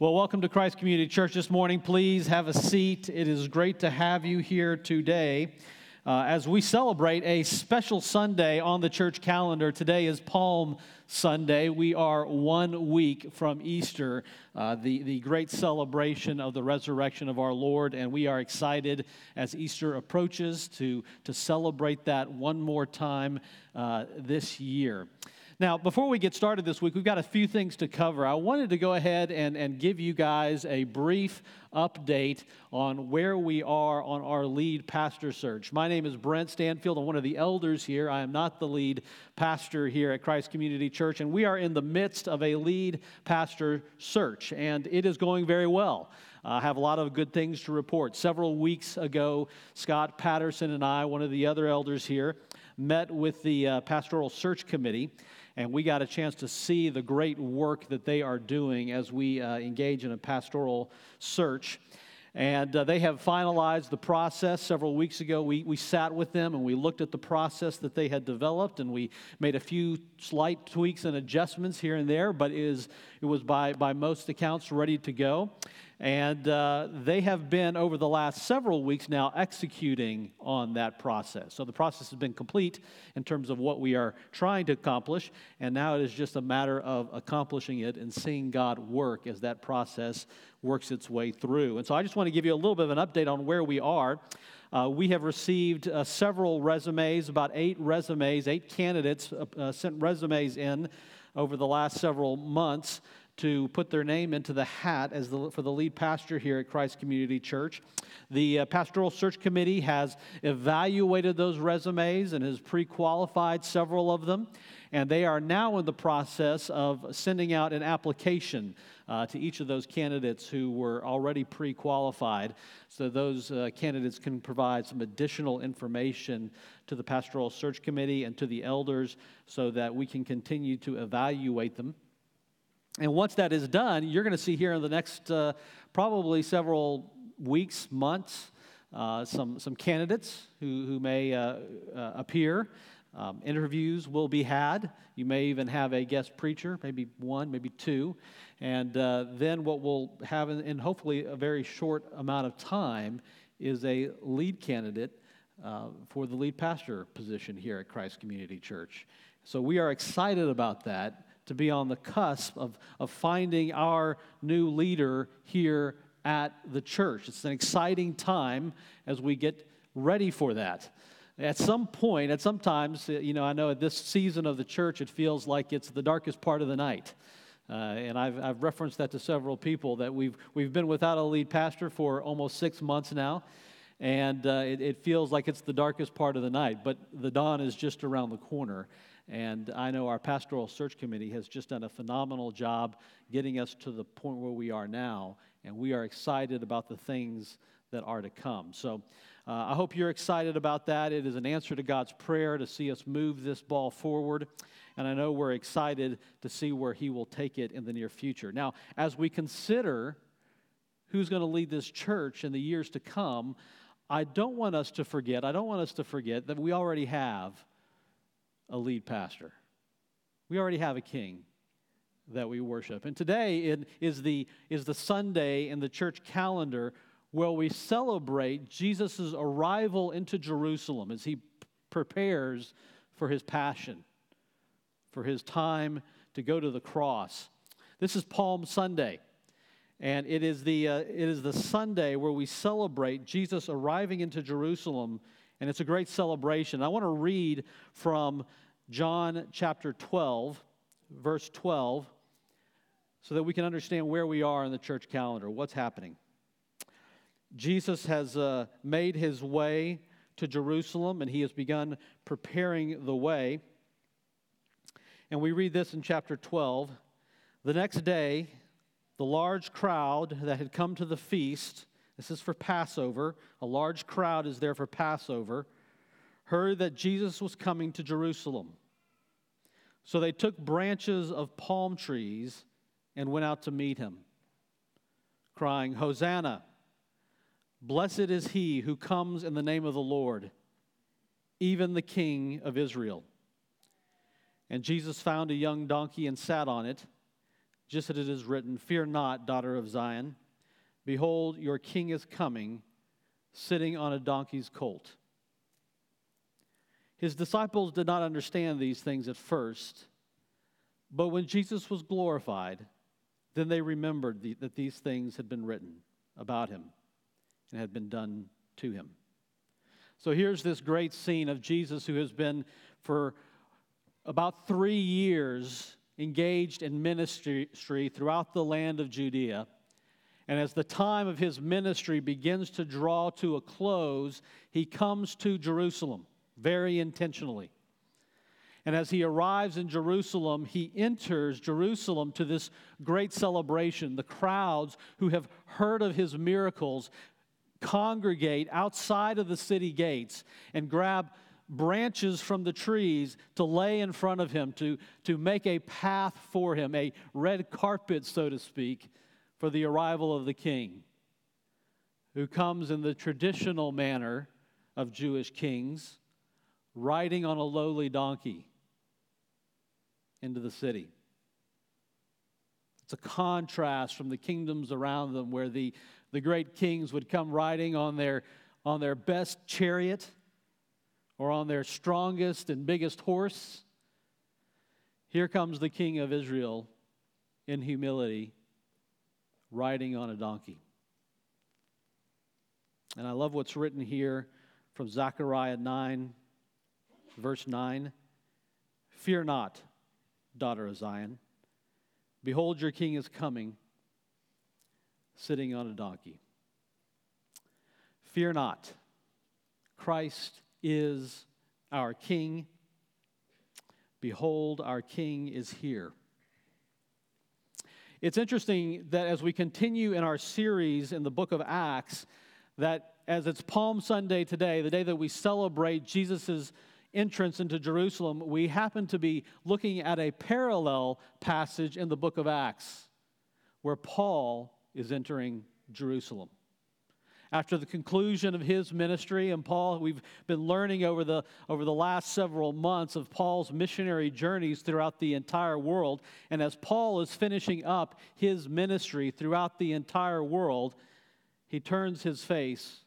Well, welcome to Christ Community Church this morning. Please have a seat. It is great to have you here today. Uh, as we celebrate a special Sunday on the church calendar, today is Palm Sunday. We are one week from Easter, uh, the, the great celebration of the resurrection of our Lord, and we are excited as Easter approaches to, to celebrate that one more time uh, this year. Now, before we get started this week, we've got a few things to cover. I wanted to go ahead and, and give you guys a brief update on where we are on our lead pastor search. My name is Brent Stanfield. I'm one of the elders here. I am not the lead pastor here at Christ Community Church, and we are in the midst of a lead pastor search, and it is going very well. I uh, have a lot of good things to report. Several weeks ago, Scott Patterson and I, one of the other elders here, met with the uh, pastoral search committee and we got a chance to see the great work that they are doing as we uh, engage in a pastoral search. And uh, they have finalized the process. Several weeks ago, we, we sat with them and we looked at the process that they had developed, and we made a few slight tweaks and adjustments here and there, but it, is, it was by, by most accounts ready to go. And uh, they have been, over the last several weeks now, executing on that process. So the process has been complete in terms of what we are trying to accomplish. And now it is just a matter of accomplishing it and seeing God work as that process works its way through. And so I just want to give you a little bit of an update on where we are. Uh, we have received uh, several resumes, about eight resumes, eight candidates uh, uh sent resumes in over the last several months to put their name into the hat as the, for the lead pastor here at Christ Community Church. The uh, pastoral search committee has evaluated those resumes and has pre qualified several of them. And they are now in the process of sending out an application uh, to each of those candidates who were already pre qualified. So those uh, candidates can provide some additional information to the pastoral search committee and to the elders so that we can continue to evaluate them. And once that is done, you're going to see here in the next uh, probably several weeks, months, uh, some, some candidates who, who may uh, uh, appear. Um, interviews will be had. You may even have a guest preacher, maybe one, maybe two. And uh, then what we'll have in, in, hopefully a very short amount of time is a lead candidate uh, for the lead pastor position here at Christ Community Church. So we are excited about that to be on the cusp of, of finding our new leader here at the church. It's an exciting time as we get ready for that. At some point, at some times, uh, you know, I know at this season of the church, it feels like it's the darkest part of the night. Uh, and I've, I've referenced that to several people that we've, we've been without a lead pastor for almost six months now. And uh, it, it feels like it's the darkest part of the night, but the dawn is just around the corner. And I know our pastoral search committee has just done a phenomenal job getting us to the point where we are now. And we are excited about the things that are to come. So uh, I hope you're excited about that. It is an answer to God's prayer to see us move this ball forward. And I know we're excited to see where He will take it in the near future. Now, as we consider who's going to lead this church in the years to come, I don't want us to forget, I don't want us to forget that we already have a lead pastor. We already have a king that we worship. And today it is the, is the Sunday in the church calendar where we celebrate Jesus' arrival into Jerusalem as he prepares for his passion, for his time to go to the cross. This is Palm Sunday. And it is, the, uh, it is the Sunday where we celebrate Jesus arriving into Jerusalem and it's a great celebration. I want to read from John chapter 12, verse 12, so that we can understand where we are in the church calendar, what's happening. Jesus has uh, made his way to Jerusalem and he has begun preparing the way. And we read this in chapter 12. The next day, the large crowd that had come to the feast this is for Passover. A large crowd is there for Passover. Heard that Jesus was coming to Jerusalem. So they took branches of palm trees and went out to meet him, crying, Hosanna! Blessed is he who comes in the name of the Lord, even the King of Israel. And Jesus found a young donkey and sat on it just as it is written Fear not, daughter of Zion. Behold, your king is coming, sitting on a donkey's colt. His disciples did not understand these things at first, but when Jesus was glorified, then they remembered the, that these things had been written about him and had been done to him. So here's this great scene of Jesus who has been for about three years engaged in ministry throughout the land of Judea. And as the time of his ministry begins to draw to a close, he comes to Jerusalem very intentionally. And as he arrives in Jerusalem, he enters Jerusalem to this great celebration. The crowds who have heard of his miracles congregate outside of the city gates and grab branches from the trees to lay in front of him, to, to make a path for him, a red carpet, so to speak, for the arrival of the king, who comes in the traditional manner of Jewish kings, riding on a lowly donkey into the city. It's a contrast from the kingdoms around them where the, the great kings would come riding on their, on their best chariot or on their strongest and biggest horse. Here comes the king of Israel in humility, riding on a donkey. And I love what's written here from Zechariah 9, verse 9. Fear not, daughter of Zion. Behold, your king is coming, sitting on a donkey. Fear not. Christ is our King. Behold, our King is here. It's interesting that as we continue in our series in the book of Acts, that as it's Palm Sunday today, the day that we celebrate Jesus' entrance into Jerusalem, we happen to be looking at a parallel passage in the book of Acts where Paul is entering Jerusalem after the conclusion of his ministry. And Paul, we've been learning over the, over the last several months of Paul's missionary journeys throughout the entire world. And as Paul is finishing up his ministry throughout the entire world, he turns his face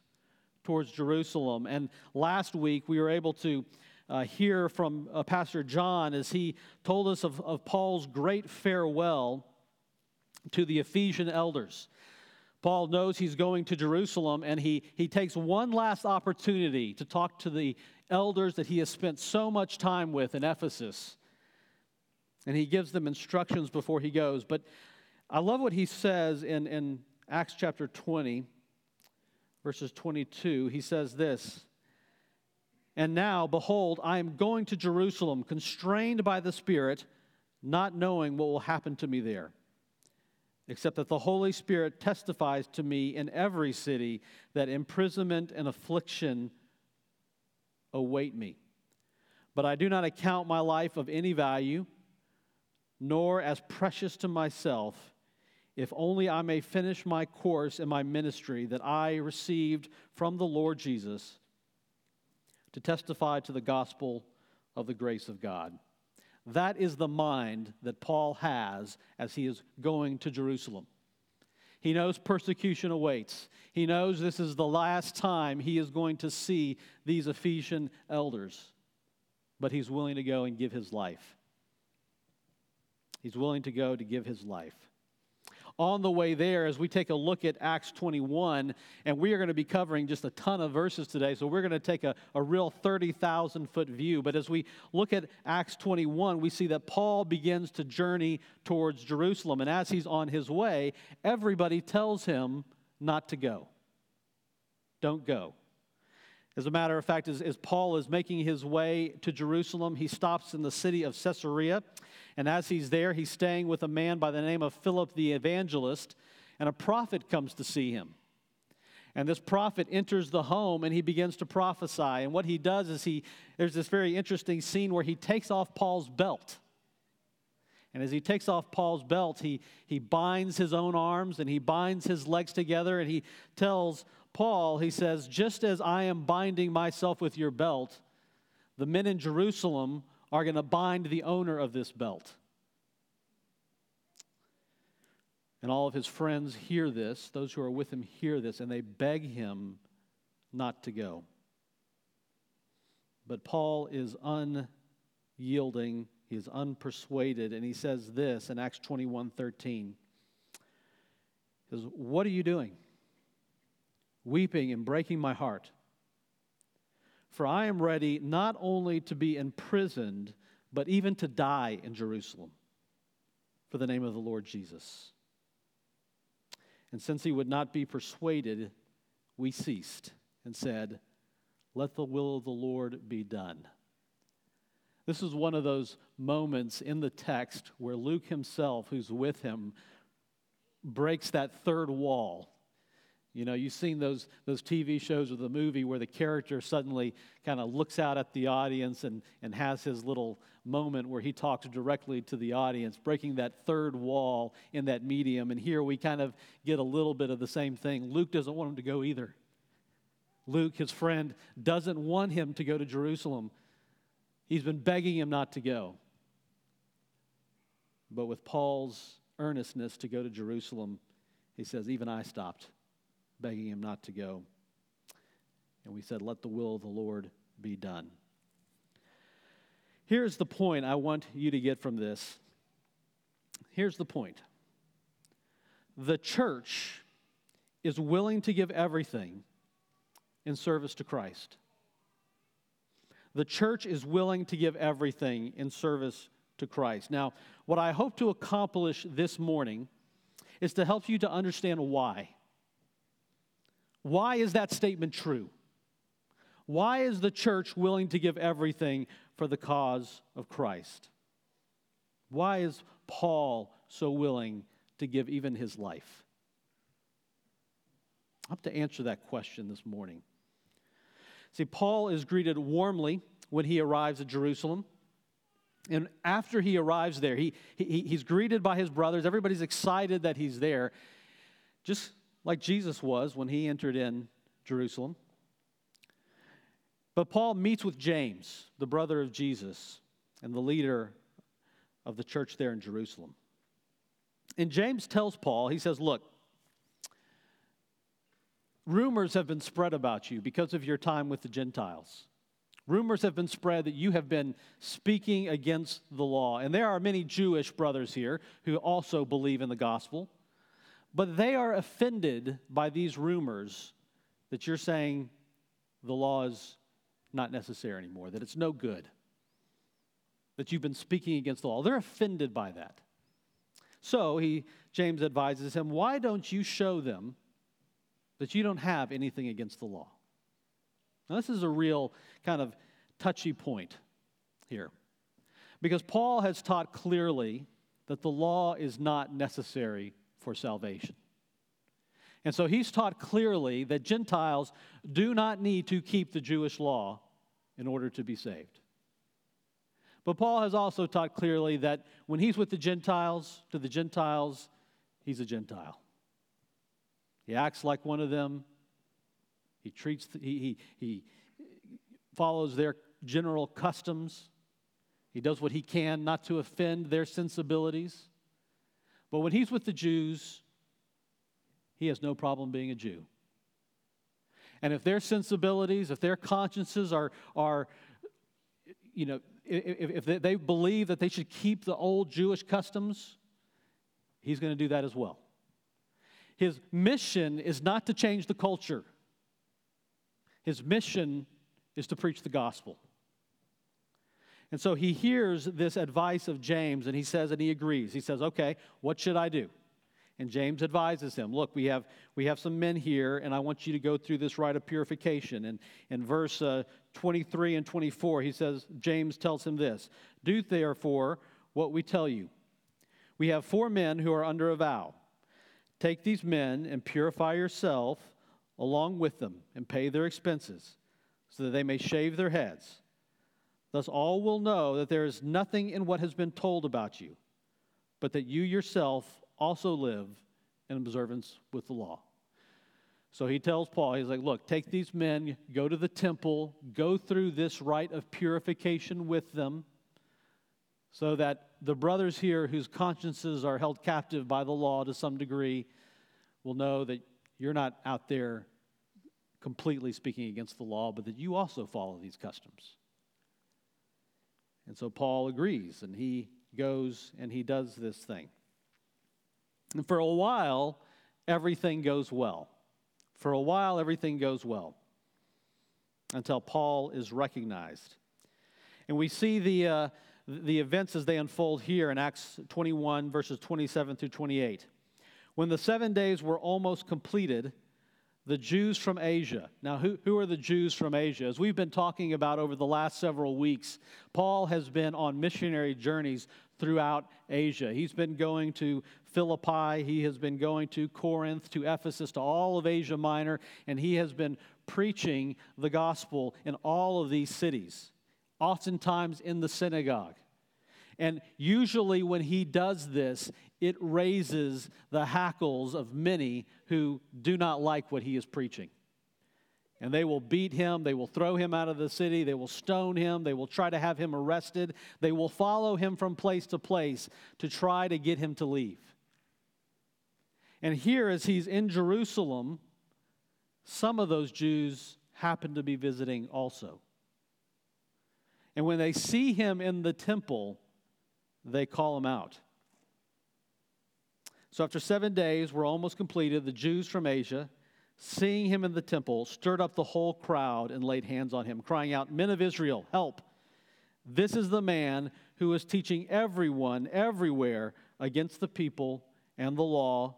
towards Jerusalem. And last week, we were able to. Uh, hear from uh, Pastor John as he told us of, of Paul's great farewell to the Ephesian elders. Paul knows he's going to Jerusalem, and he, he takes one last opportunity to talk to the elders that he has spent so much time with in Ephesus. And he gives them instructions before he goes. But I love what he says in, in Acts chapter 20, verses 22. He says this And now, behold, I am going to Jerusalem, constrained by the Spirit, not knowing what will happen to me there except that the Holy Spirit testifies to me in every city that imprisonment and affliction await me. But I do not account my life of any value, nor as precious to myself, if only I may finish my course in my ministry that I received from the Lord Jesus to testify to the gospel of the grace of God. That is the mind that Paul has as he is going to Jerusalem. He knows persecution awaits. He knows this is the last time he is going to see these Ephesian elders, but he's willing to go and give his life. He's willing to go to give his life on the way there as we take a look at Acts 21. And we are going to be covering just a ton of verses today. So we're going to take a, a real 30,000 foot view. But as we look at Acts 21, we see that Paul begins to journey towards Jerusalem. And as he's on his way, everybody tells him not to go. Don't go. As a matter of fact, as, as, Paul is making his way to Jerusalem, he stops in the city of Caesarea. And as he's there, he's staying with a man by the name of Philip the evangelist, and a prophet comes to see him. And this prophet enters the home and he begins to prophesy. And what he does is he, there's this very interesting scene where he takes off Paul's belt. And as he takes off Paul's belt, he, he binds his own arms and he binds his legs together and he tells Paul, he says, Just as I am binding myself with your belt, the men in Jerusalem are going to bind the owner of this belt. And all of his friends hear this, those who are with him hear this, and they beg him not to go. But Paul is unyielding, he is unpersuaded, and he says this in Acts 21 13. He says, What are you doing? Weeping and breaking my heart. For I am ready not only to be imprisoned, but even to die in Jerusalem for the name of the Lord Jesus. And since he would not be persuaded, we ceased and said, Let the will of the Lord be done. This is one of those moments in the text where Luke himself, who's with him, breaks that third wall you know, you've seen those, those TV shows or the movie where the character suddenly kind of looks out at the audience and, and has his little moment where he talks directly to the audience, breaking that third wall in that medium. And here we kind of get a little bit of the same thing. Luke doesn't want him to go either. Luke, his friend, doesn't want him to go to Jerusalem. He's been begging him not to go. But with Paul's earnestness to go to Jerusalem, he says, Even I stopped begging him not to go. And we said, Let the will of the Lord be done. Here's the point I want you to get from this. Here's the point the church is willing to give everything in service to Christ. The church is willing to give everything in service to Christ. Now, what I hope to accomplish this morning is to help you to understand why. Why is that statement true? Why is the church willing to give everything for the cause of Christ? Why is Paul so willing to give even his life? I have to answer that question this morning. See, Paul is greeted warmly when he arrives at Jerusalem. And after he arrives there, he, he, he's greeted by his brothers. Everybody's excited that he's there. Just like Jesus was when he entered in Jerusalem. But Paul meets with James, the brother of Jesus, and the leader of the church there in Jerusalem. And James tells Paul, he says, Look, rumors have been spread about you because of your time with the Gentiles. Rumors have been spread that you have been speaking against the law. And there are many Jewish brothers here who also believe in the gospel. But they are offended by these rumors that you're saying the law is not necessary anymore, that it's no good, that you've been speaking against the law. They're offended by that. So he, James advises him, why don't you show them that you don't have anything against the law? Now, this is a real kind of touchy point here. Because Paul has taught clearly that the law is not necessary for salvation. And so he's taught clearly that Gentiles do not need to keep the Jewish law in order to be saved. But Paul has also taught clearly that when he's with the Gentiles, to the Gentiles, he's a Gentile. He acts like one of them. He treats, he, he, he follows their general customs. He does what he can not to offend their sensibilities. But when he's with the Jews, he has no problem being a Jew. And if their sensibilities, if their consciences are, are you know, if, if they believe that they should keep the old Jewish customs, he's going to do that as well. His mission is not to change the culture, his mission is to preach the gospel. And so he hears this advice of James and he says, and he agrees. He says, okay, what should I do? And James advises him, look, we have, we have some men here, and I want you to go through this rite of purification. And in verse uh, 23 and 24, he says, James tells him this Do therefore what we tell you. We have four men who are under a vow. Take these men and purify yourself along with them, and pay their expenses, so that they may shave their heads Thus, all will know that there is nothing in what has been told about you, but that you yourself also live in observance with the law. So he tells Paul, he's like, Look, take these men, go to the temple, go through this rite of purification with them, so that the brothers here whose consciences are held captive by the law to some degree will know that you're not out there completely speaking against the law, but that you also follow these customs. And so Paul agrees, and he goes and he does this thing. And for a while, everything goes well. For a while, everything goes well until Paul is recognized. And we see the, uh, the events as they unfold here in Acts 21, verses 27 through 28. When the seven days were almost completed, the Jews from Asia. Now, who, who are the Jews from Asia? As we've been talking about over the last several weeks, Paul has been on missionary journeys throughout Asia. He's been going to Philippi, he has been going to Corinth, to Ephesus, to all of Asia Minor, and he has been preaching the gospel in all of these cities oftentimes in the synagogue. And usually, when he does this, it raises the hackles of many who do not like what he is preaching. And they will beat him, they will throw him out of the city, they will stone him, they will try to have him arrested, they will follow him from place to place to try to get him to leave. And here, as he's in Jerusalem, some of those Jews happen to be visiting also. And when they see him in the temple, they call him out. So after seven days were almost completed, the Jews from Asia, seeing him in the temple, stirred up the whole crowd and laid hands on him, crying out, Men of Israel, help! This is the man who is teaching everyone everywhere against the people and the law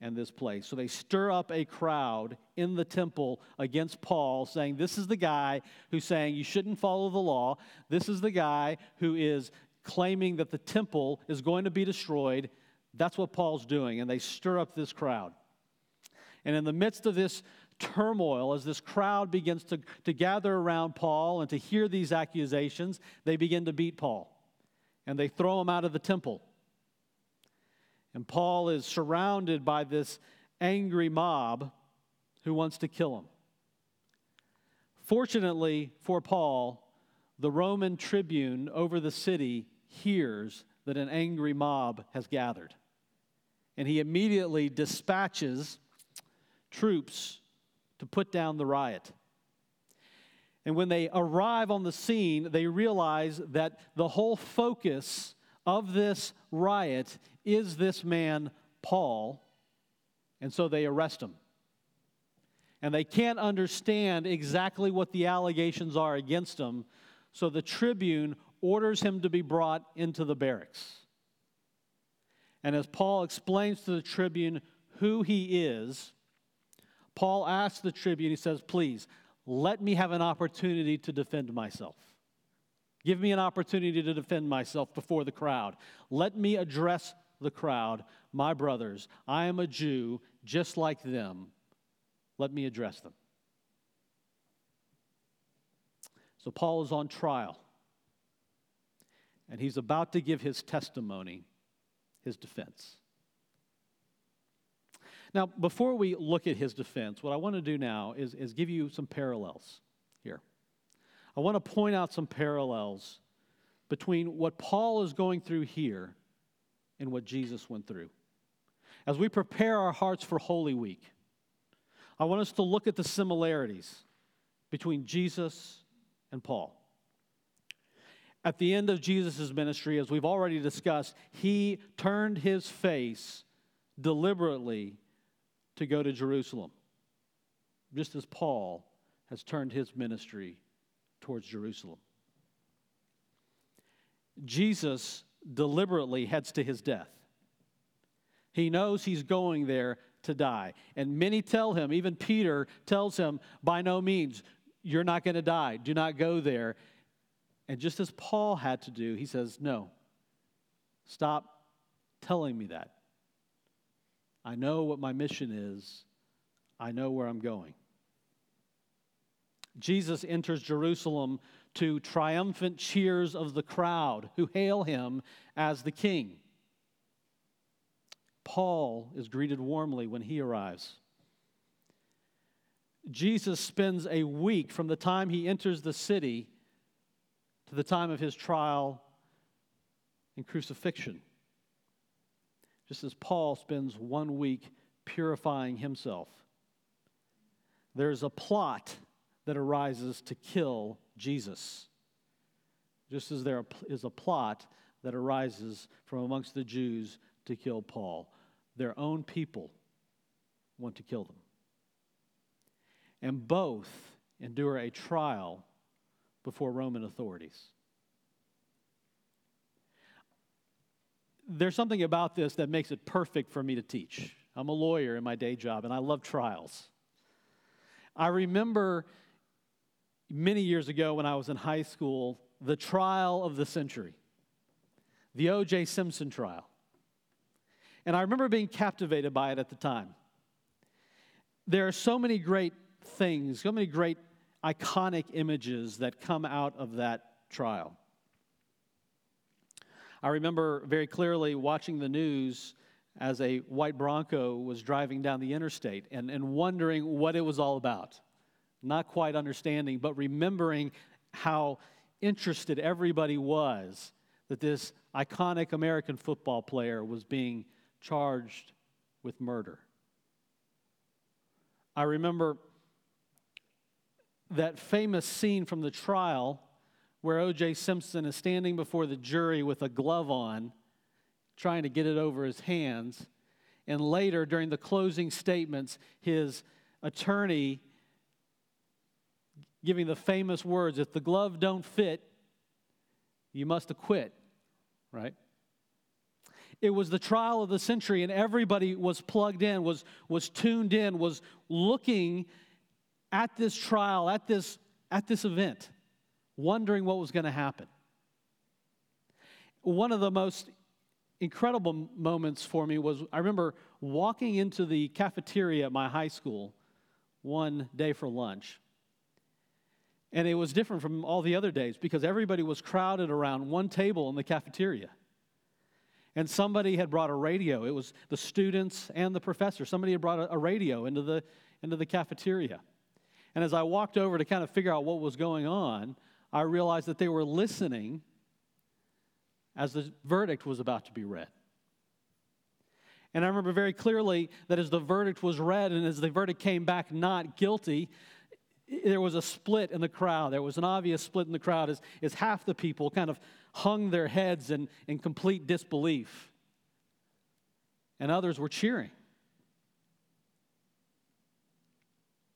and this place. So they stir up a crowd in the temple against Paul, saying, This is the guy who's saying you shouldn't follow the law. This is the guy who is claiming that the temple is going to be destroyed. That's what Paul's doing. And they stir up this crowd. And in the midst of this turmoil, as this crowd begins to, to gather around Paul and to hear these accusations, they begin to beat Paul. And they throw him out of the temple. And Paul is surrounded by this angry mob who wants to kill him. Fortunately for Paul, the Roman tribune over the city hears that an angry mob has gathered. And he immediately dispatches troops to put down the riot. And when they arrive on the scene, they realize that the whole focus of this riot is this man Paul? And so they arrest him. And they can't understand exactly what the allegations are against him, so the tribune orders him to be brought into the barracks. And as Paul explains to the tribune who he is, Paul asks the tribune, he says, Please, let me have an opportunity to defend myself. Give me an opportunity to defend myself before the crowd. Let me address the crowd, My brothers, I am a Jew just like them. Let me address them. So Paul is on trial, and he's about to give his testimony, his defense. Now, before we look at his defense, what I want to do now is, is give you some parallels here. I want to point out some parallels between what Paul is going through here and what Jesus went through. As we prepare our hearts for Holy Week, I want us to look at the similarities between Jesus and Paul. At the end of Jesus' ministry, as we've already discussed, he turned his face deliberately to go to Jerusalem, just as Paul has turned his ministry towards Jerusalem. Jesus deliberately heads to his death. He knows he's going there to die. And many tell him, even Peter tells him, by no means, you're not going to die. Do not go there. And just as Paul had to do, he says, no, stop telling me that. I know what my mission is, I know where I'm going. Jesus enters Jerusalem to triumphant cheers of the crowd who hail him as the king. Paul is greeted warmly when he arrives. Jesus spends a week from the time he enters the city to the time of his trial and crucifixion. Just as Paul spends one week purifying himself, there's a plot that arises to kill Jesus. Just as there is a plot that arises from amongst the Jews to kill Paul. Their own people want to kill them. And both endure a trial before Roman authorities. There's something about this that makes it perfect for me to teach. I'm a lawyer in my day job, and I love trials. I remember many years ago when I was in high school the trial of the century, the O.J. Simpson trial. And I remember being captivated by it at the time. There are so many great things, so many great iconic images that come out of that trial. I remember very clearly watching the news as a white Bronco was driving down the interstate and, and wondering what it was all about. Not quite understanding, but remembering how interested everybody was that this iconic American football player was being charged with murder. I remember that famous scene from the trial where O.J. Simpson is standing before the jury with a glove on, trying to get it over his hands. And later, during the closing statements, his attorney giving the famous words if the glove don't fit, you must acquit, right? It was the trial of the century, and everybody was plugged in, was, was tuned in, was looking at this trial, at this, at this event, wondering what was going to happen. One of the most incredible moments for me was I remember walking into the cafeteria at my high school one day for lunch. And it was different from all the other days because everybody was crowded around one table in the cafeteria. And somebody had brought a radio. It was the students and the professor. Somebody had brought a, radio into the, into the cafeteria. And as I walked over to kind of figure out what was going on, I realized that they were listening as the verdict was about to be read. And I remember very clearly that as the verdict was read and as the verdict came back not guilty, there was a split in the crowd. There was an obvious split in the crowd as, as half the people kind of hung their heads in, in complete disbelief, and others were cheering.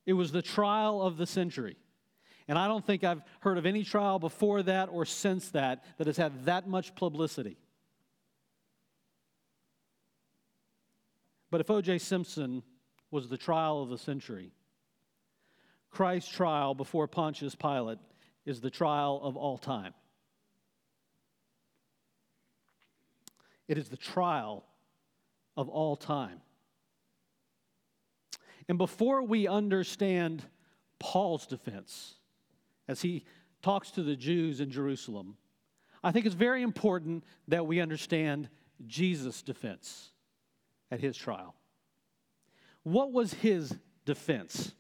It was the trial of the century. And I don't think I've heard of any trial before that or since that that has had that much publicity. But if O.J. Simpson was the trial of the century, Christ's trial before Pontius Pilate is the trial of all time. It is the trial of all time. And before we understand Paul's defense, as he talks to the Jews in Jerusalem, I think it's very important that we understand Jesus' defense at his trial. What was his defense?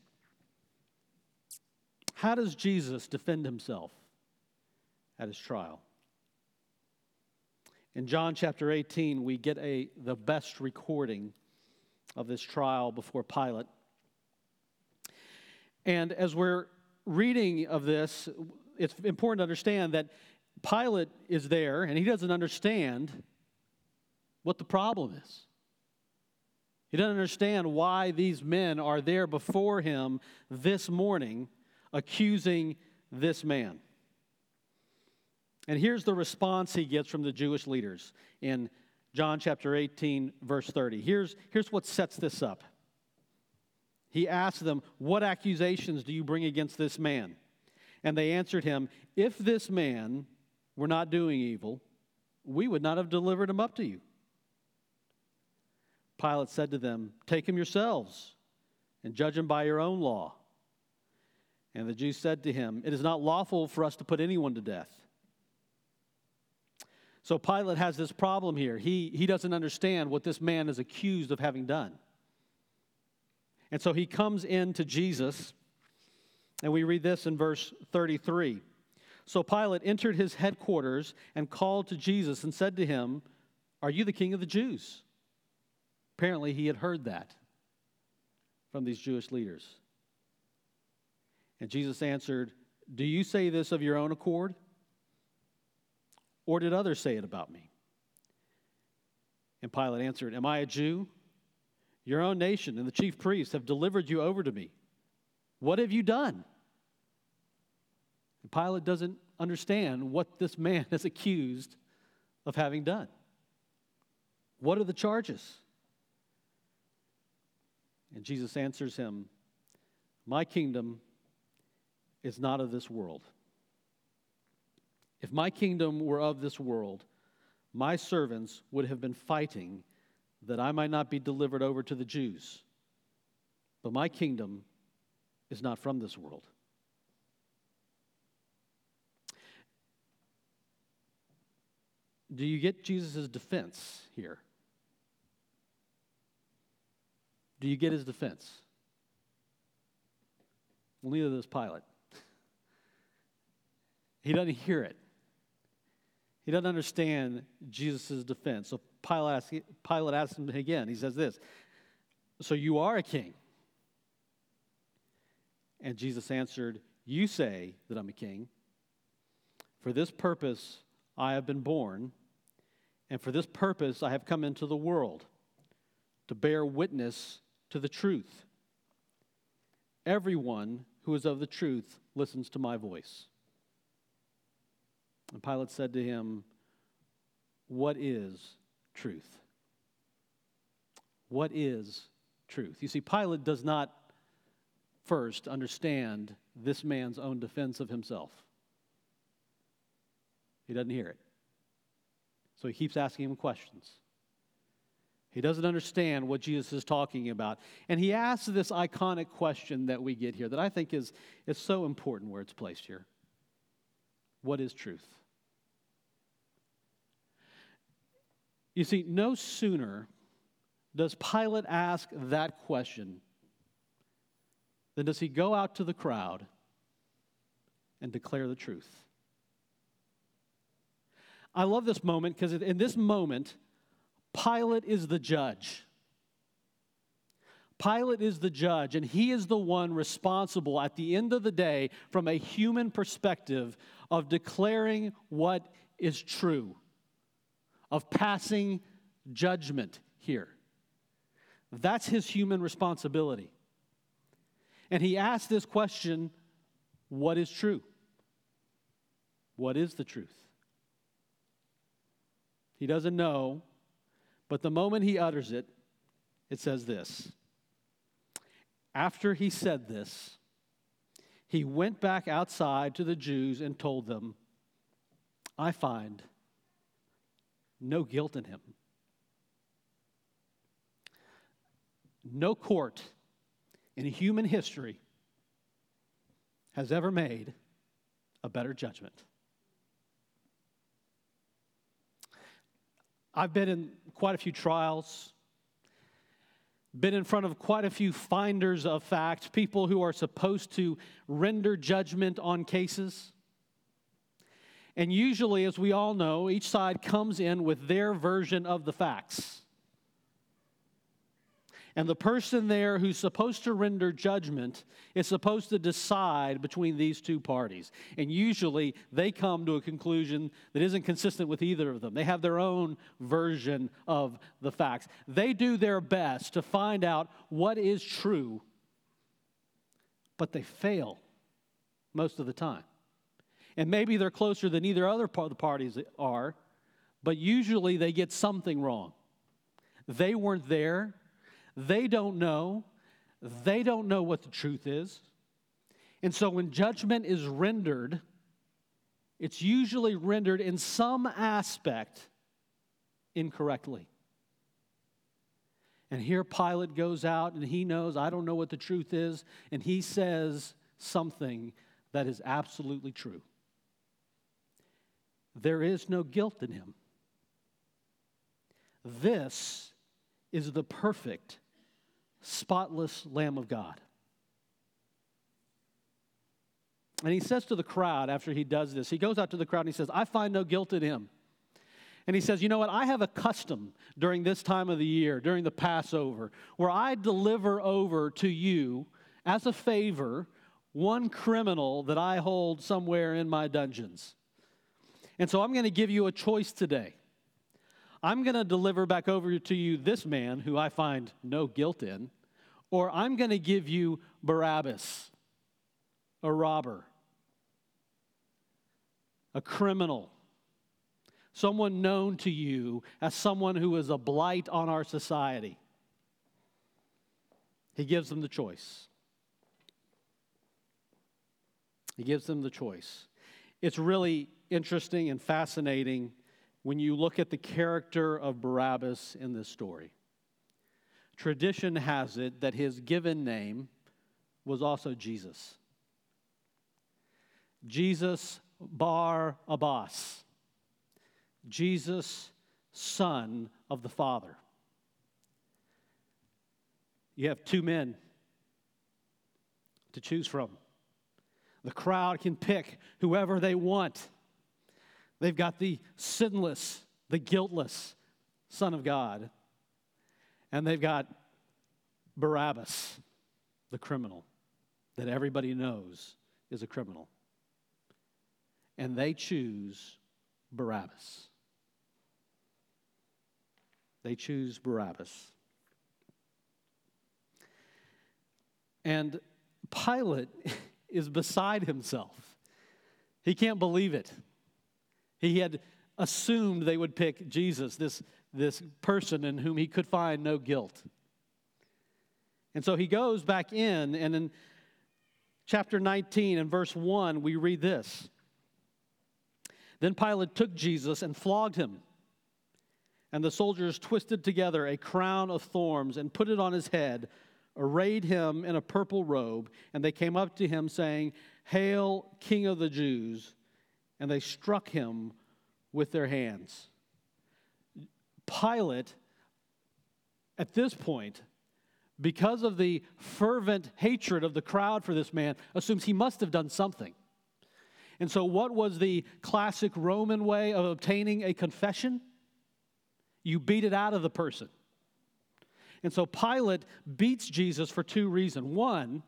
How does Jesus defend himself at his trial? In John chapter 18, we get a, the best recording of this trial before Pilate. And as we're reading of this, it's important to understand that Pilate is there and he doesn't understand what the problem is. He doesn't understand why these men are there before him this morning accusing this man. And here's the response he gets from the Jewish leaders in John chapter 18, verse 30. Here's, here's what sets this up. He asked them, What accusations do you bring against this man? And they answered him, If this man were not doing evil, we would not have delivered him up to you. Pilate said to them, Take him yourselves and judge him by your own law. And the Jews said to him, It is not lawful for us to put anyone to death. So Pilate has this problem here. He, he doesn't understand what this man is accused of having done. And so he comes in to Jesus, and we read this in verse 33. So Pilate entered his headquarters and called to Jesus and said to him, Are you the king of the Jews? Apparently, he had heard that from these Jewish leaders. And Jesus answered, Do you say this of your own accord? Or did others say it about me? And Pilate answered, Am I a Jew? Your own nation and the chief priests have delivered you over to me. What have you done? And Pilate doesn't understand what this man is accused of having done. What are the charges? And Jesus answers him, My kingdom is not of this world. If my kingdom were of this world, my servants would have been fighting that I might not be delivered over to the Jews. But my kingdom is not from this world. Do you get Jesus' defense here? Do you get his defense? Well, neither does Pilate. He doesn't hear it. He doesn't understand Jesus' defense. So Pilate asks, Pilate asks him again. He says this So you are a king? And Jesus answered, You say that I'm a king. For this purpose I have been born, and for this purpose I have come into the world, to bear witness to the truth. Everyone who is of the truth listens to my voice. And Pilate said to him, What is truth? What is truth? You see, Pilate does not first understand this man's own defense of himself. He doesn't hear it. So he keeps asking him questions. He doesn't understand what Jesus is talking about. And he asks this iconic question that we get here that I think is, is so important where it's placed here What is truth? You see, no sooner does Pilate ask that question than does he go out to the crowd and declare the truth. I love this moment because in this moment, Pilate is the judge. Pilate is the judge, and he is the one responsible at the end of the day, from a human perspective, of declaring what is true of passing judgment here. That's his human responsibility. And he asked this question what is true? What is the truth? He doesn't know, but the moment he utters it, it says this. After he said this, he went back outside to the Jews and told them, I find no guilt in him. No court in human history has ever made a better judgment. I've been in quite a few trials, been in front of quite a few finders of fact, people who are supposed to render judgment on cases. And usually, as we all know, each side comes in with their version of the facts. And the person there who's supposed to render judgment is supposed to decide between these two parties. And usually they come to a conclusion that isn't consistent with either of them. They have their own version of the facts. They do their best to find out what is true, but they fail most of the time. And maybe they're closer than either other part of the parties are, but usually they get something wrong. They weren't there. They don't know. They don't know what the truth is. And so when judgment is rendered, it's usually rendered in some aspect incorrectly. And here Pilate goes out and he knows, I don't know what the truth is, and he says something that is absolutely true. There is no guilt in him. This is the perfect, spotless Lamb of God. And he says to the crowd after he does this, he goes out to the crowd and he says, I find no guilt in him. And he says, You know what? I have a custom during this time of the year, during the Passover, where I deliver over to you as a favor one criminal that I hold somewhere in my dungeons. And so I'm going to give you a choice today. I'm going to deliver back over to you this man who I find no guilt in, or I'm going to give you Barabbas, a robber, a criminal, someone known to you as someone who is a blight on our society. He gives them the choice. He gives them the choice. It's really interesting and fascinating when you look at the character of Barabbas in this story. Tradition has it that his given name was also Jesus. Jesus Bar Abbas. Jesus, Son of the Father. You have two men to choose from. The crowd can pick whoever they want. They've got the sinless, the guiltless Son of God, and they've got Barabbas, the criminal that everybody knows is a criminal. And they choose Barabbas. They choose Barabbas. And Pilate is beside himself. He can't believe it. He had assumed they would pick Jesus, this, this person in whom he could find no guilt. And so he goes back in, and in chapter 19 and verse 1, we read this. Then Pilate took Jesus and flogged him. And the soldiers twisted together a crown of thorns and put it on his head arrayed him in a purple robe, and they came up to him, saying, Hail, King of the Jews! And they struck him with their hands. Pilate, at this point, because of the fervent hatred of the crowd for this man, assumes he must have done something. And so, what was the classic Roman way of obtaining a confession? You beat it out of the person. And so Pilate beats Jesus for two reasons. One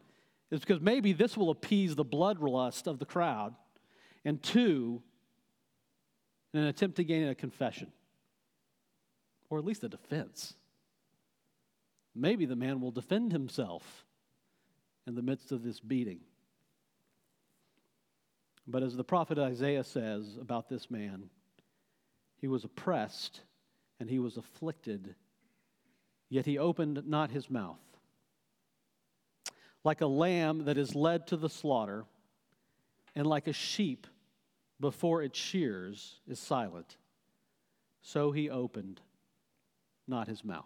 is because maybe this will appease the bloodlust of the crowd. And two, in an attempt to gain a confession, or at least a defense. Maybe the man will defend himself in the midst of this beating. But as the prophet Isaiah says about this man, he was oppressed and he was afflicted yet he opened not his mouth. Like a lamb that is led to the slaughter, and like a sheep before its shears is silent, so he opened not his mouth.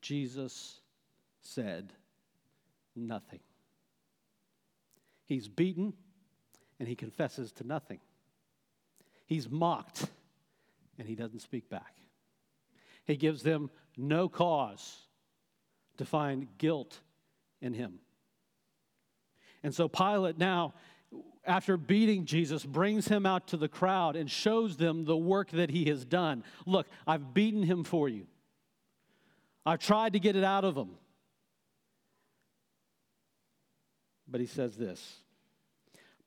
Jesus said nothing. He's beaten and he confesses to nothing. He's mocked and he doesn't speak back. He gives them no cause to find guilt in him. And so Pilate now, after beating Jesus, brings him out to the crowd and shows them the work that he has done. Look, I've beaten him for you, I've tried to get it out of him. But he says this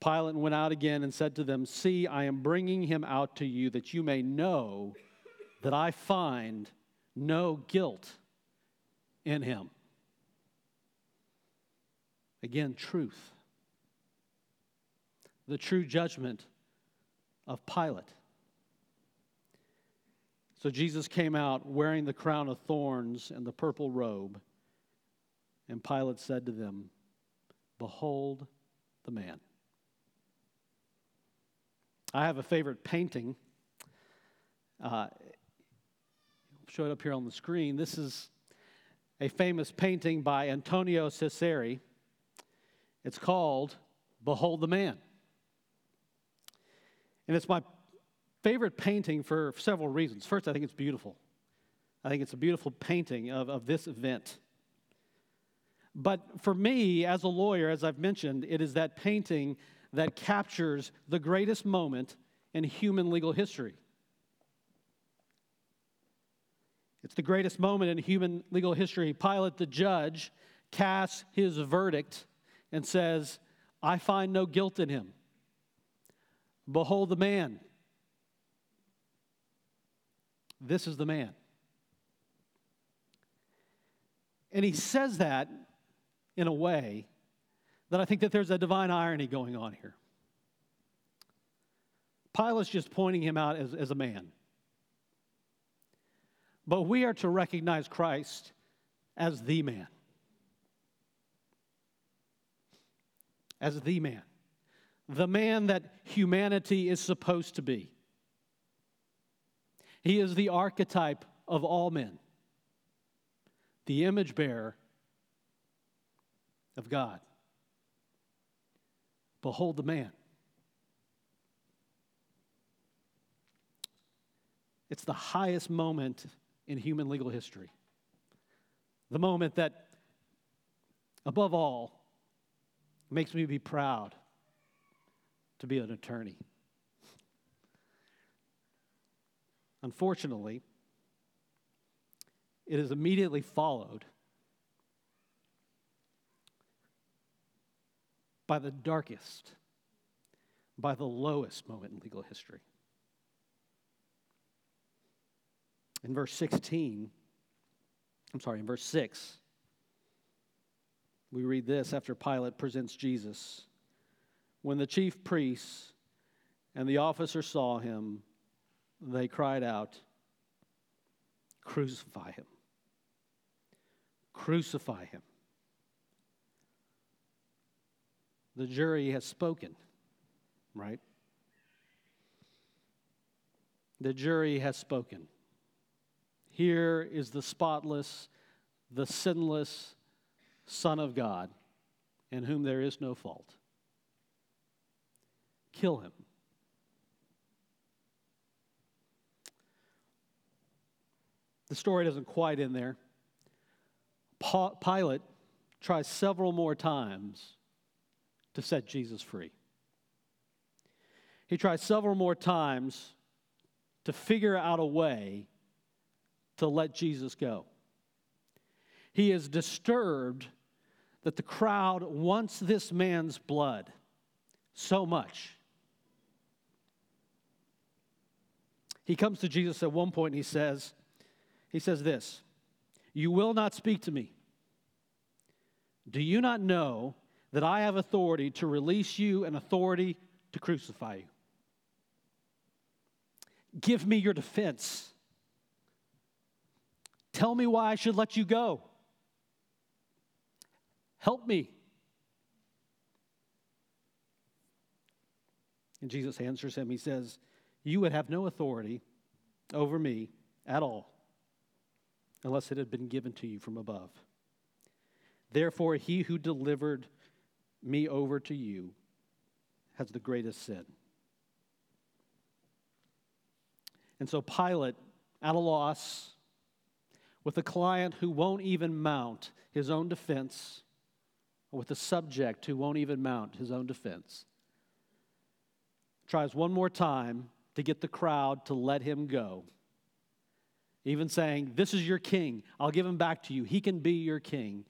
Pilate went out again and said to them, See, I am bringing him out to you that you may know that I find no guilt in him. Again, truth. The true judgment of Pilate. So Jesus came out wearing the crown of thorns and the purple robe. And Pilate said to them, Behold the man. I have a favorite painting. Uh, show it up here on the screen. This is a famous painting by Antonio Ciseri. It's called Behold the Man. And it's my favorite painting for several reasons. First, I think it's beautiful. I think it's a beautiful painting of, of this event. But for me, as a lawyer, as I've mentioned, it is that painting that captures the greatest moment in human legal history. It's the greatest moment in human legal history. Pilate, the judge, casts his verdict and says, I find no guilt in him. Behold the man. This is the man. And he says that in a way that I think that there's a divine irony going on here. Pilate's just pointing him out as, as a man. But we are to recognize Christ as the man. As the man. The man that humanity is supposed to be. He is the archetype of all men, the image bearer of God. Behold the man. It's the highest moment in human legal history. The moment that, above all, makes me be proud to be an attorney. Unfortunately, it is immediately followed by the darkest, by the lowest moment in legal history. In verse 16, I'm sorry, in verse 6, we read this after Pilate presents Jesus. When the chief priests and the officers saw him, they cried out, Crucify him! Crucify him! The jury has spoken, right? The jury has spoken. Here is the spotless, the sinless Son of God, in whom there is no fault. Kill him. The story doesn't quite end there. Pilate tries several more times to set Jesus free. He tries several more times to figure out a way to let Jesus go. He is disturbed that the crowd wants this man's blood so much. He comes to Jesus at one point and he says, he says this, "You will not speak to me. Do you not know that I have authority to release you and authority to crucify you? Give me your defense." Tell me why I should let you go. Help me. And Jesus answers him. He says, You would have no authority over me at all unless it had been given to you from above. Therefore, he who delivered me over to you has the greatest sin. And so Pilate, at a loss, with a client who won't even mount his own defense, with a subject who won't even mount his own defense. Tries one more time to get the crowd to let him go. Even saying, This is your king. I'll give him back to you. He can be your king.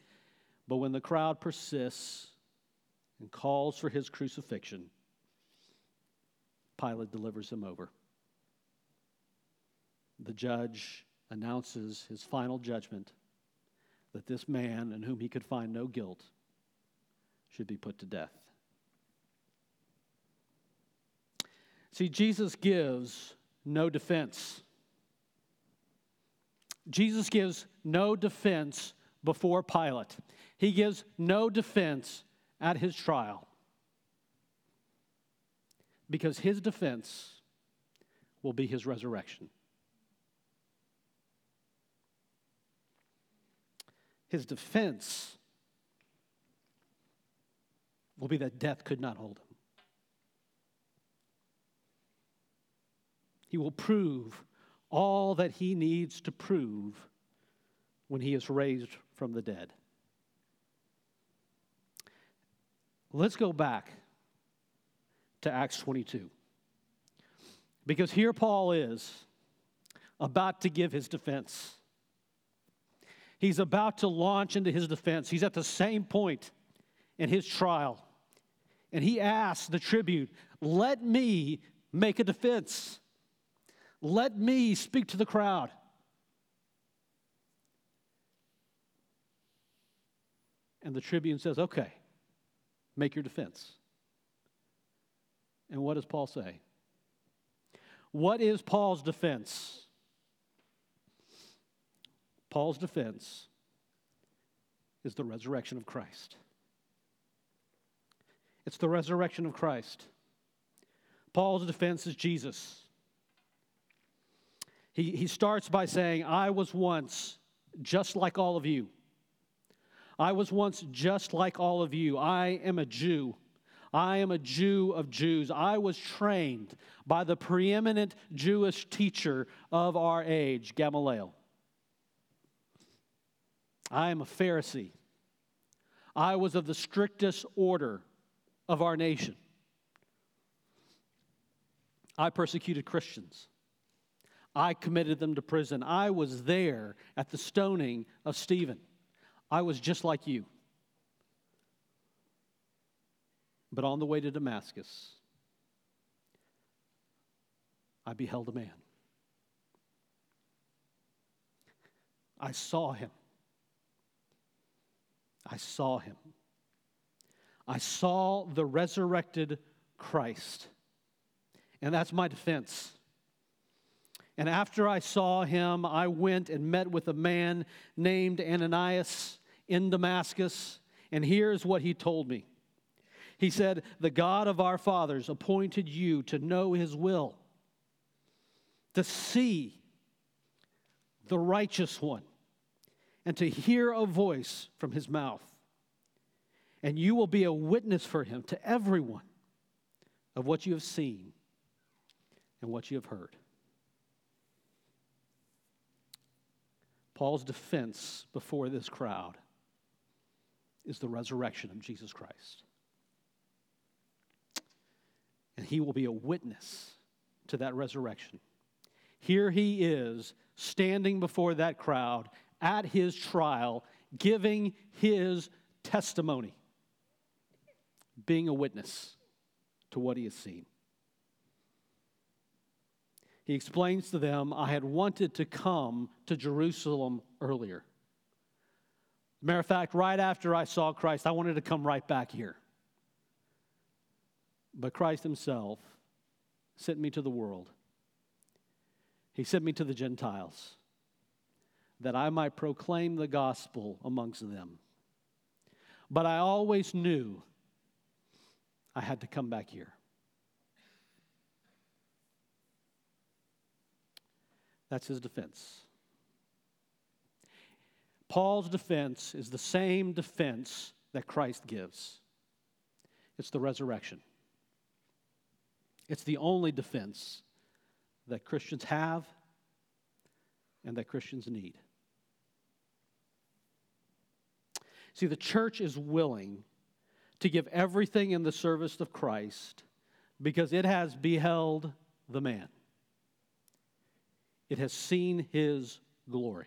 But when the crowd persists and calls for his crucifixion, Pilate delivers him over. The judge announces his final judgment that this man, in whom he could find no guilt, should be put to death. See, Jesus gives no defense. Jesus gives no defense before Pilate. He gives no defense at his trial because his defense will be his resurrection. His defense will be that death could not hold him. He will prove all that he needs to prove when he is raised from the dead. Let's go back to Acts 22. Because here Paul is about to give his defense. He's about to launch into his defense. He's at the same point in his trial. And he asks the tribune, Let me make a defense. Let me speak to the crowd. And the tribune says, Okay, make your defense. And what does Paul say? What is Paul's defense? Paul's defense is the resurrection of Christ. It's the resurrection of Christ. Paul's defense is Jesus. He, he starts by saying, I was once just like all of you. I was once just like all of you. I am a Jew. I am a Jew of Jews. I was trained by the preeminent Jewish teacher of our age, Gamaliel. I am a Pharisee. I was of the strictest order of our nation. I persecuted Christians. I committed them to prison. I was there at the stoning of Stephen. I was just like you. But on the way to Damascus, I beheld a man. I saw him. I saw him. I saw the resurrected Christ. And that's my defense. And after I saw him, I went and met with a man named Ananias in Damascus. And here's what he told me He said, The God of our fathers appointed you to know his will, to see the righteous one and to hear a voice from his mouth. And you will be a witness for him to everyone of what you have seen and what you have heard. Paul's defense before this crowd is the resurrection of Jesus Christ. And he will be a witness to that resurrection. Here he is standing before that crowd at his trial, giving his testimony, being a witness to what he has seen. He explains to them, I had wanted to come to Jerusalem earlier. Matter of fact, right after I saw Christ, I wanted to come right back here. But Christ Himself sent me to the world, He sent me to the Gentiles that I might proclaim the gospel amongst them. But I always knew I had to come back here. That's his defense. Paul's defense is the same defense that Christ gives it's the resurrection. It's the only defense that Christians have and that Christians need. See, the church is willing to give everything in the service of Christ because it has beheld the man, it has seen his glory.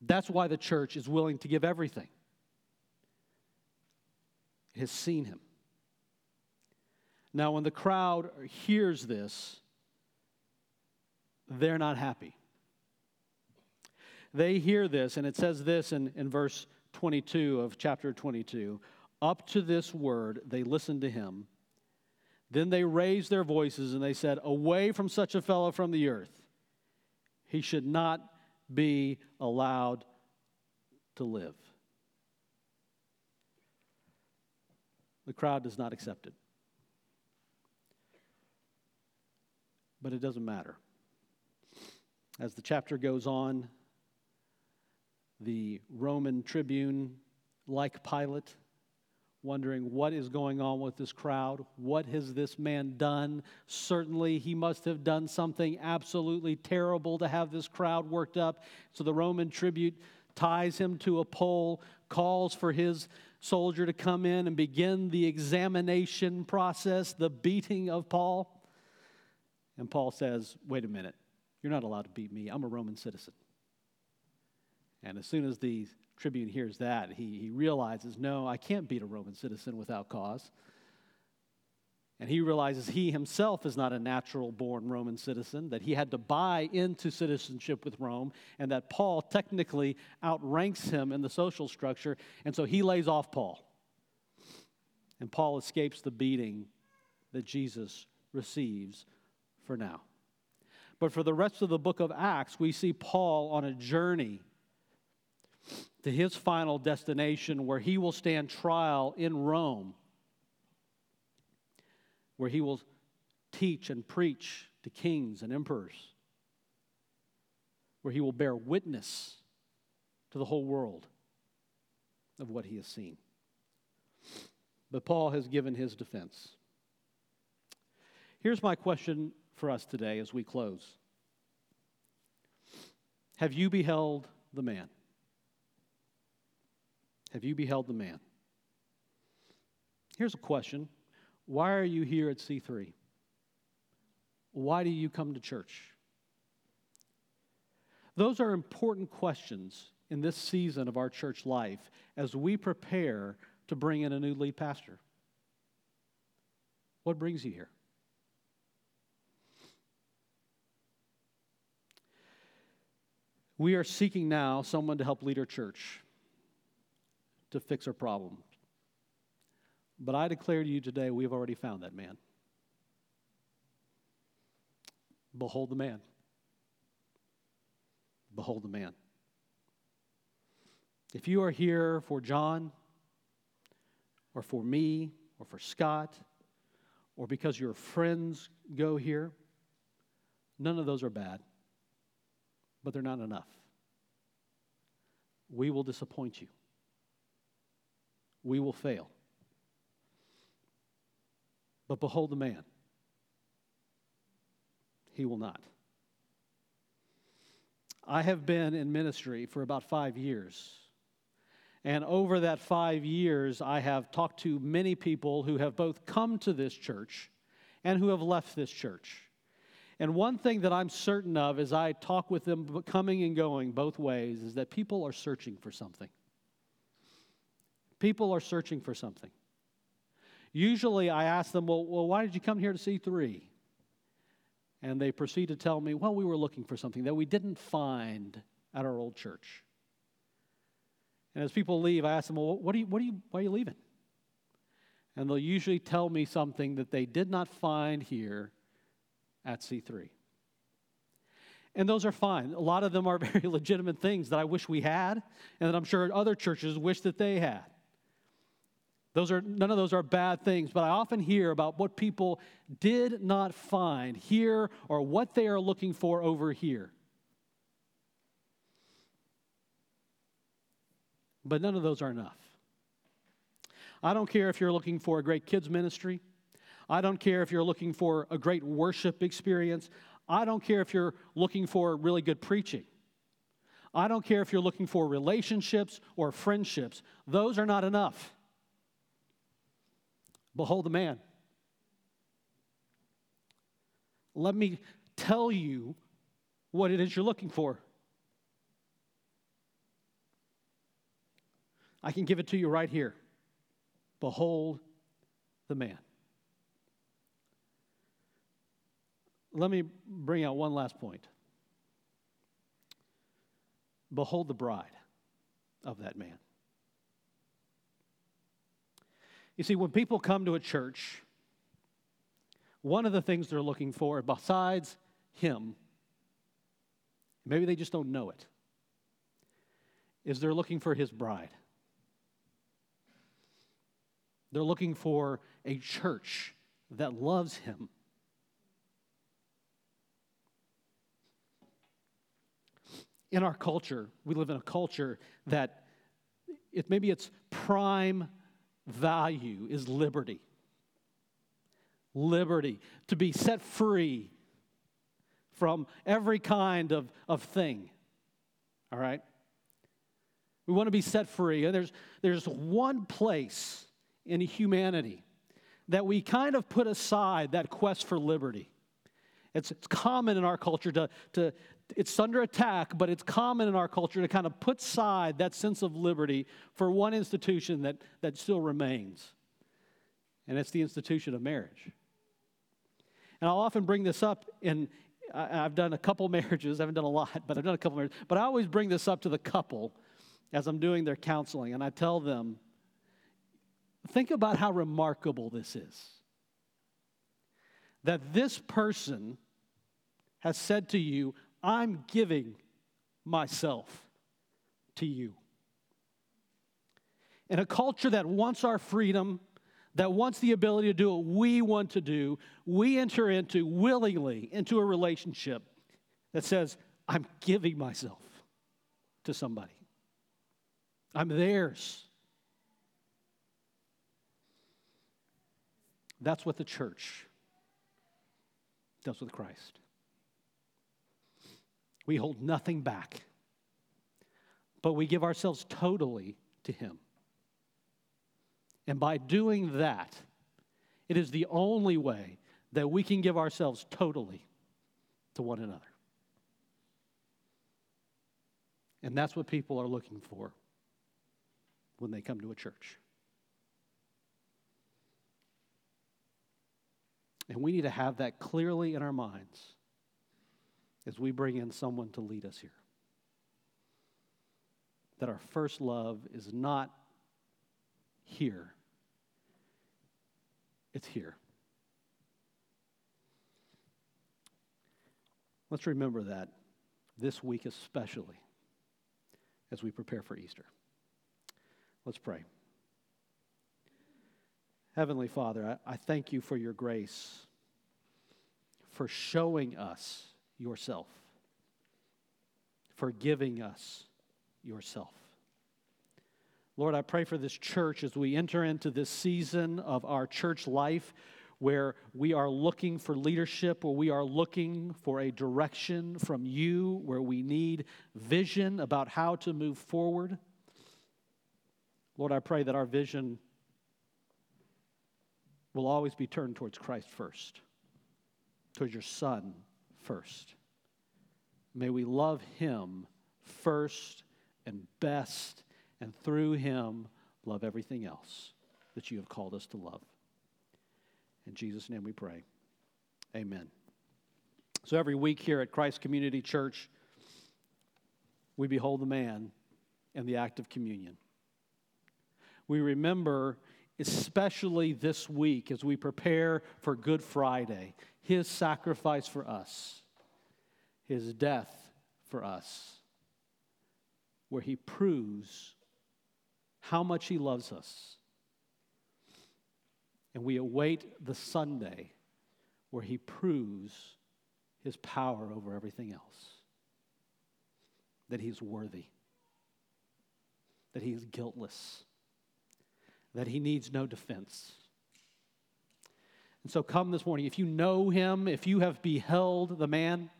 That's why the church is willing to give everything. It has seen him. Now, when the crowd hears this, they're not happy. They hear this, and it says this in, in verse 22 of chapter 22 Up to this word, they listened to him. Then they raised their voices and they said, Away from such a fellow from the earth. He should not be allowed to live. The crowd does not accept it. But it doesn't matter. As the chapter goes on, the Roman tribune, like Pilate, wondering what is going on with this crowd. What has this man done? Certainly, he must have done something absolutely terrible to have this crowd worked up. So the Roman tribune ties him to a pole, calls for his soldier to come in and begin the examination process, the beating of Paul. And Paul says, Wait a minute, you're not allowed to beat me. I'm a Roman citizen. And as soon as the tribune hears that, he, he realizes, No, I can't beat a Roman citizen without cause. And he realizes he himself is not a natural born Roman citizen, that he had to buy into citizenship with Rome, and that Paul technically outranks him in the social structure. And so he lays off Paul. And Paul escapes the beating that Jesus receives for now. But for the rest of the book of Acts, we see Paul on a journey to his final destination where he will stand trial in Rome where he will teach and preach to kings and emperors, where he will bear witness to the whole world of what he has seen. But Paul has given his defense. Here's my question for us today as we close Have you beheld the man? Have you beheld the man? Here's a question why are you here at C3? Why do you come to church? Those are important questions in this season of our church life as we prepare to bring in a new lead pastor. What brings you here? We are seeking now someone to help lead our church to fix our problem, but I declare to you today, we have already found that man. Behold the man. Behold the man. If you are here for John, or for me, or for Scott, or because your friends go here, none of those are bad, but they're not enough. We will disappoint you, we will fail. But behold the man. He will not. I have been in ministry for about five years. And over that five years, I have talked to many people who have both come to this church and who have left this church. And one thing that I'm certain of as I talk with them coming and going both ways is that people are searching for something. People are searching for something. Usually I ask them, well, well, why did you come here to C3? And they proceed to tell me, well, we were looking for something that we didn't find at our old church. And as people leave, I ask them, well, what are you, what are you, why are you leaving? And they'll usually tell me something that they did not find here at C3. And those are fine. A lot of them are very legitimate things that I wish we had, and that I'm sure other churches wish that they had. Those are, none of those are bad things, but I often hear about what people did not find here or what they are looking for over here. But none of those are enough. I don't care if you're looking for a great kids' ministry. I don't care if you're looking for a great worship experience. I don't care if you're looking for really good preaching. I don't care if you're looking for relationships or friendships. Those are not enough. Behold the man. Let me tell you what it is you're looking for. I can give it to you right here. Behold the man. Let me bring out one last point. Behold the bride of that man. You see, when people come to a church, one of the things they're looking for, besides Him, maybe they just don't know it, is they're looking for His bride. They're looking for a church that loves Him. In our culture, we live in a culture that it, maybe it's prime value is liberty. Liberty, to be set free from every kind of, of thing. All right? We want to be set free. And there's, there's one place in humanity that we kind of put aside that quest for liberty. It's, it's common in our culture to, to, it's under attack, but it's common in our culture to kind of put aside that sense of liberty for one institution that, that still remains. And it's the institution of marriage. And I'll often bring this up in, I've done a couple marriages, I haven't done a lot, but I've done a couple marriages. But I always bring this up to the couple as I'm doing their counseling, and I tell them, think about how remarkable this is. That this person has said to you, I'm giving myself to you. In a culture that wants our freedom, that wants the ability to do what we want to do, we enter into willingly into a relationship that says, I'm giving myself to somebody. I'm theirs. That's what the church does with Christ. We hold nothing back, but we give ourselves totally to Him. And by doing that, it is the only way that we can give ourselves totally to one another. And that's what people are looking for when they come to a church. And we need to have that clearly in our minds as we bring in someone to lead us here. That our first love is not here, it's here. Let's remember that this week, especially as we prepare for Easter. Let's pray. Heavenly Father, I, I, thank you for your grace, for showing us yourself, for giving us yourself. Lord, I pray for this church as we enter into this season of our church life where we are looking for leadership, where we are looking for a direction from you, where we need vision about how to move forward. Lord, I pray that our vision will always be turned towards Christ first, towards your Son first. May we love him first and best, and through him, love everything else that you have called us to love. In Jesus' name we pray. Amen. So every week here at Christ Community Church, we behold the man and the act of communion we remember, especially this week as we prepare for Good Friday, his sacrifice for us, his death for us, where he proves how much he loves us. And we await the Sunday where he proves his power over everything else. That he's worthy, that he is guiltless, that he needs no defense. And so come this morning. If you know him, if you have beheld the man,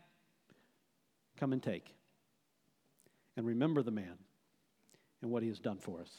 come and take. And remember the man and what he has done for us.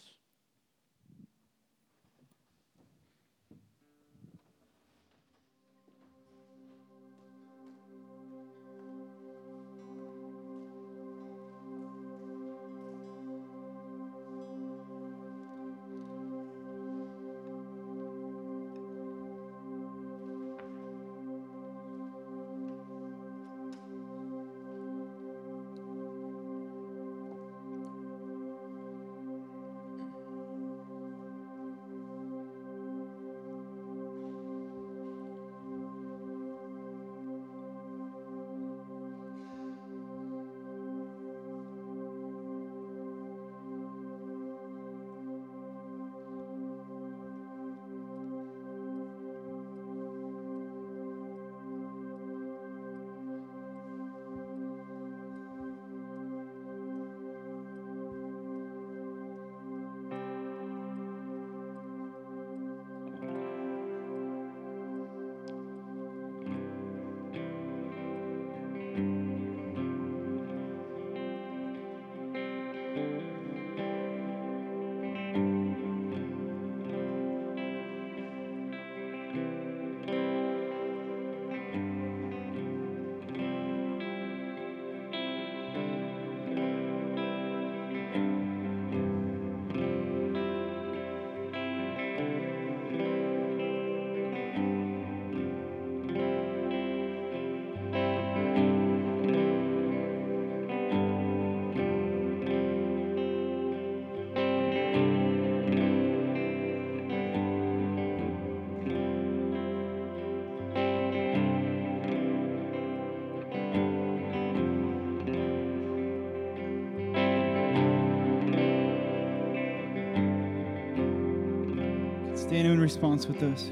Stand in response with us.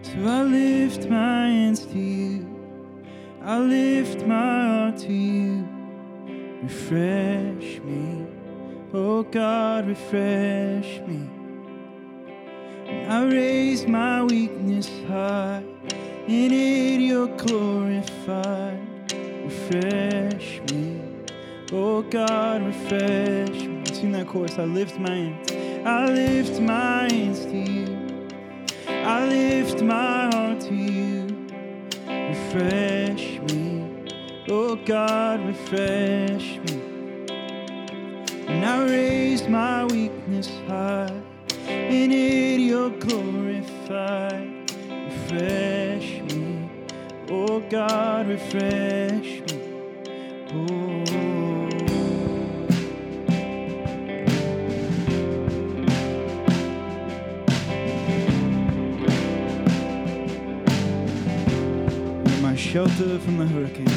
So I lift my hands to you. I lift my heart to you. Refresh me. Oh God, refresh me. I raise my weakness high. In it you're glorified. Refresh me. Oh God, refresh me. Sing that chorus. I lift my hands. I lift my hands to you. I lift my heart to you. Refresh me. Oh God, refresh me. And I raise my weakness high. In it you're glorified. Refresh. Oh God, refresh me. Oh. You're my shelter from the hurricane.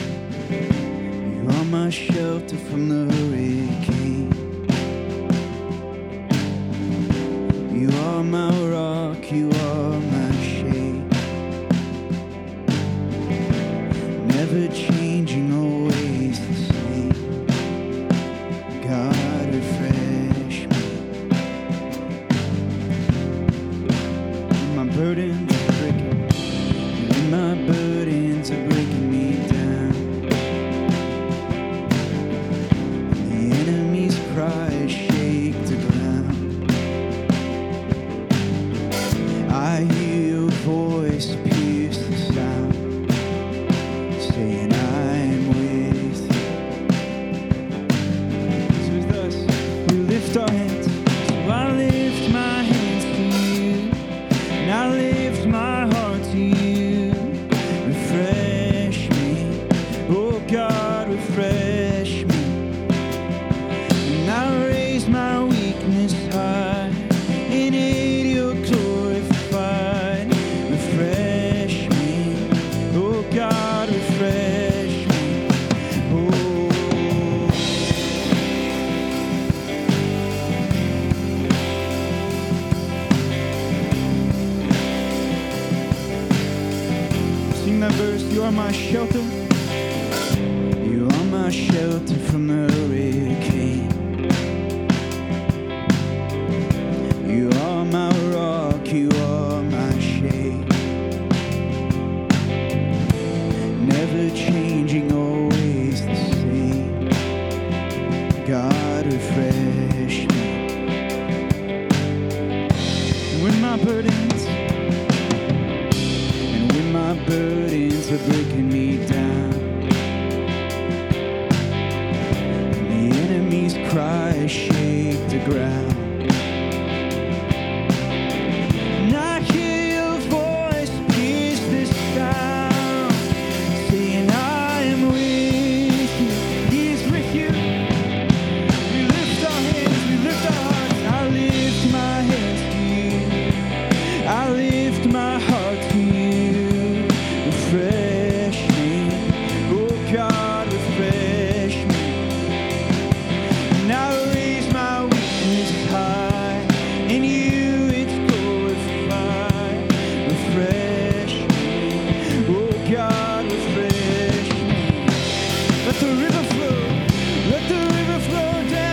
You are my shelter from the hurricane. You are my rock, you river flow. Let the river flow down.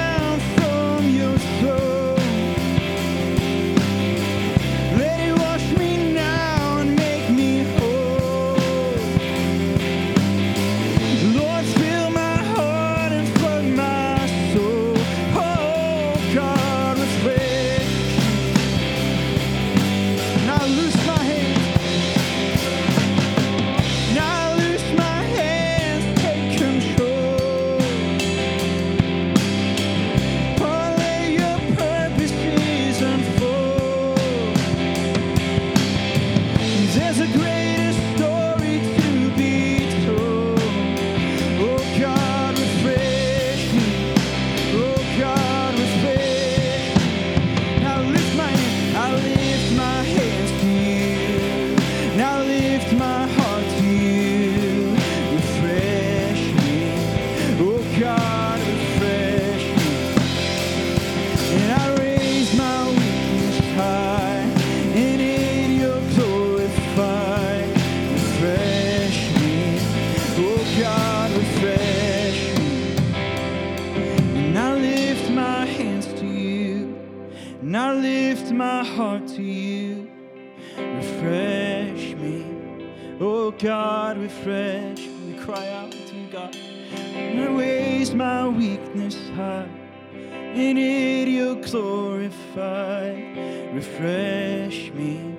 In it you're glorified. Refresh me.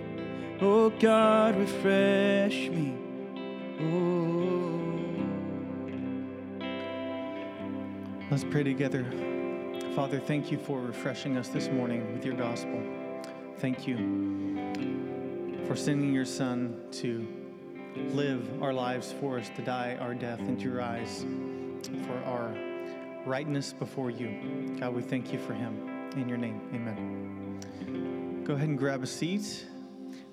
Oh God, refresh me. Oh. Let's pray together. Father, thank you for refreshing us this morning with your gospel. Thank you for sending your Son to live our lives for us, to die our death into your eyes, for our rightness before you. God, we thank you for him. In your name, amen. Go ahead and grab a seat.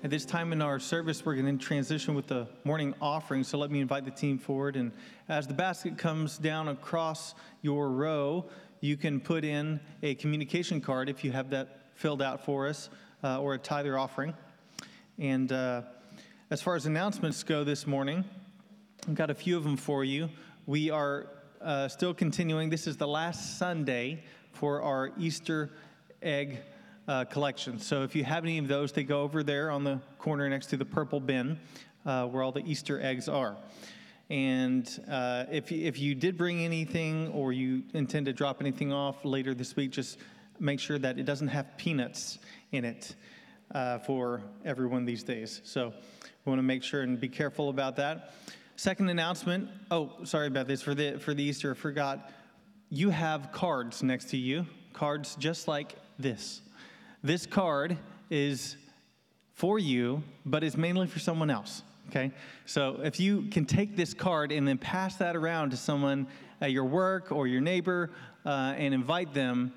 At this time in our service, we're going to transition with the morning offering. So let me invite the team forward. And as the basket comes down across your row, you can put in a communication card if you have that filled out for us, uh, or a tither offering. And uh, as far as announcements go this morning, I've got a few of them for you. We are uh, still continuing. This is the last Sunday for our Easter egg uh, collection. So if you have any of those, they go over there on the corner next to the purple bin uh, where all the Easter eggs are. And uh, if, you, if you did bring anything or you intend to drop anything off later this week, just make sure that it doesn't have peanuts in it uh, for everyone these days. So we want to make sure and be careful about that. Second announcement. Oh, sorry about this. For the for the Easter, I forgot. You have cards next to you. Cards just like this. This card is for you, but is mainly for someone else. Okay? So if you can take this card and then pass that around to someone at your work or your neighbor uh, and invite them,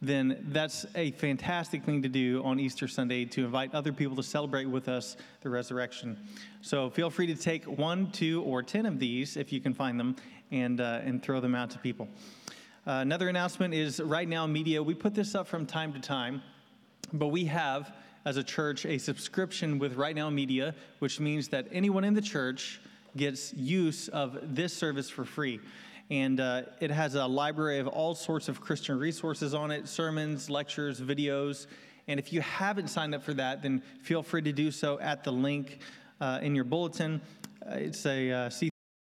then that's a fantastic thing to do on Easter Sunday to invite other people to celebrate with us the resurrection. So feel free to take one, two, or ten of these if you can find them and, uh, and throw them out to people. Uh, another announcement is Right Now Media. We put this up from time to time, but we have, as a church, a subscription with Right Now Media, which means that anyone in the church gets use of this service for free and uh, it has a library of all sorts of Christian resources on it sermons, lectures, videos. And if you haven't signed up for that, then feel free to do so at the link uh, in your bulletin. Uh, it's a uh,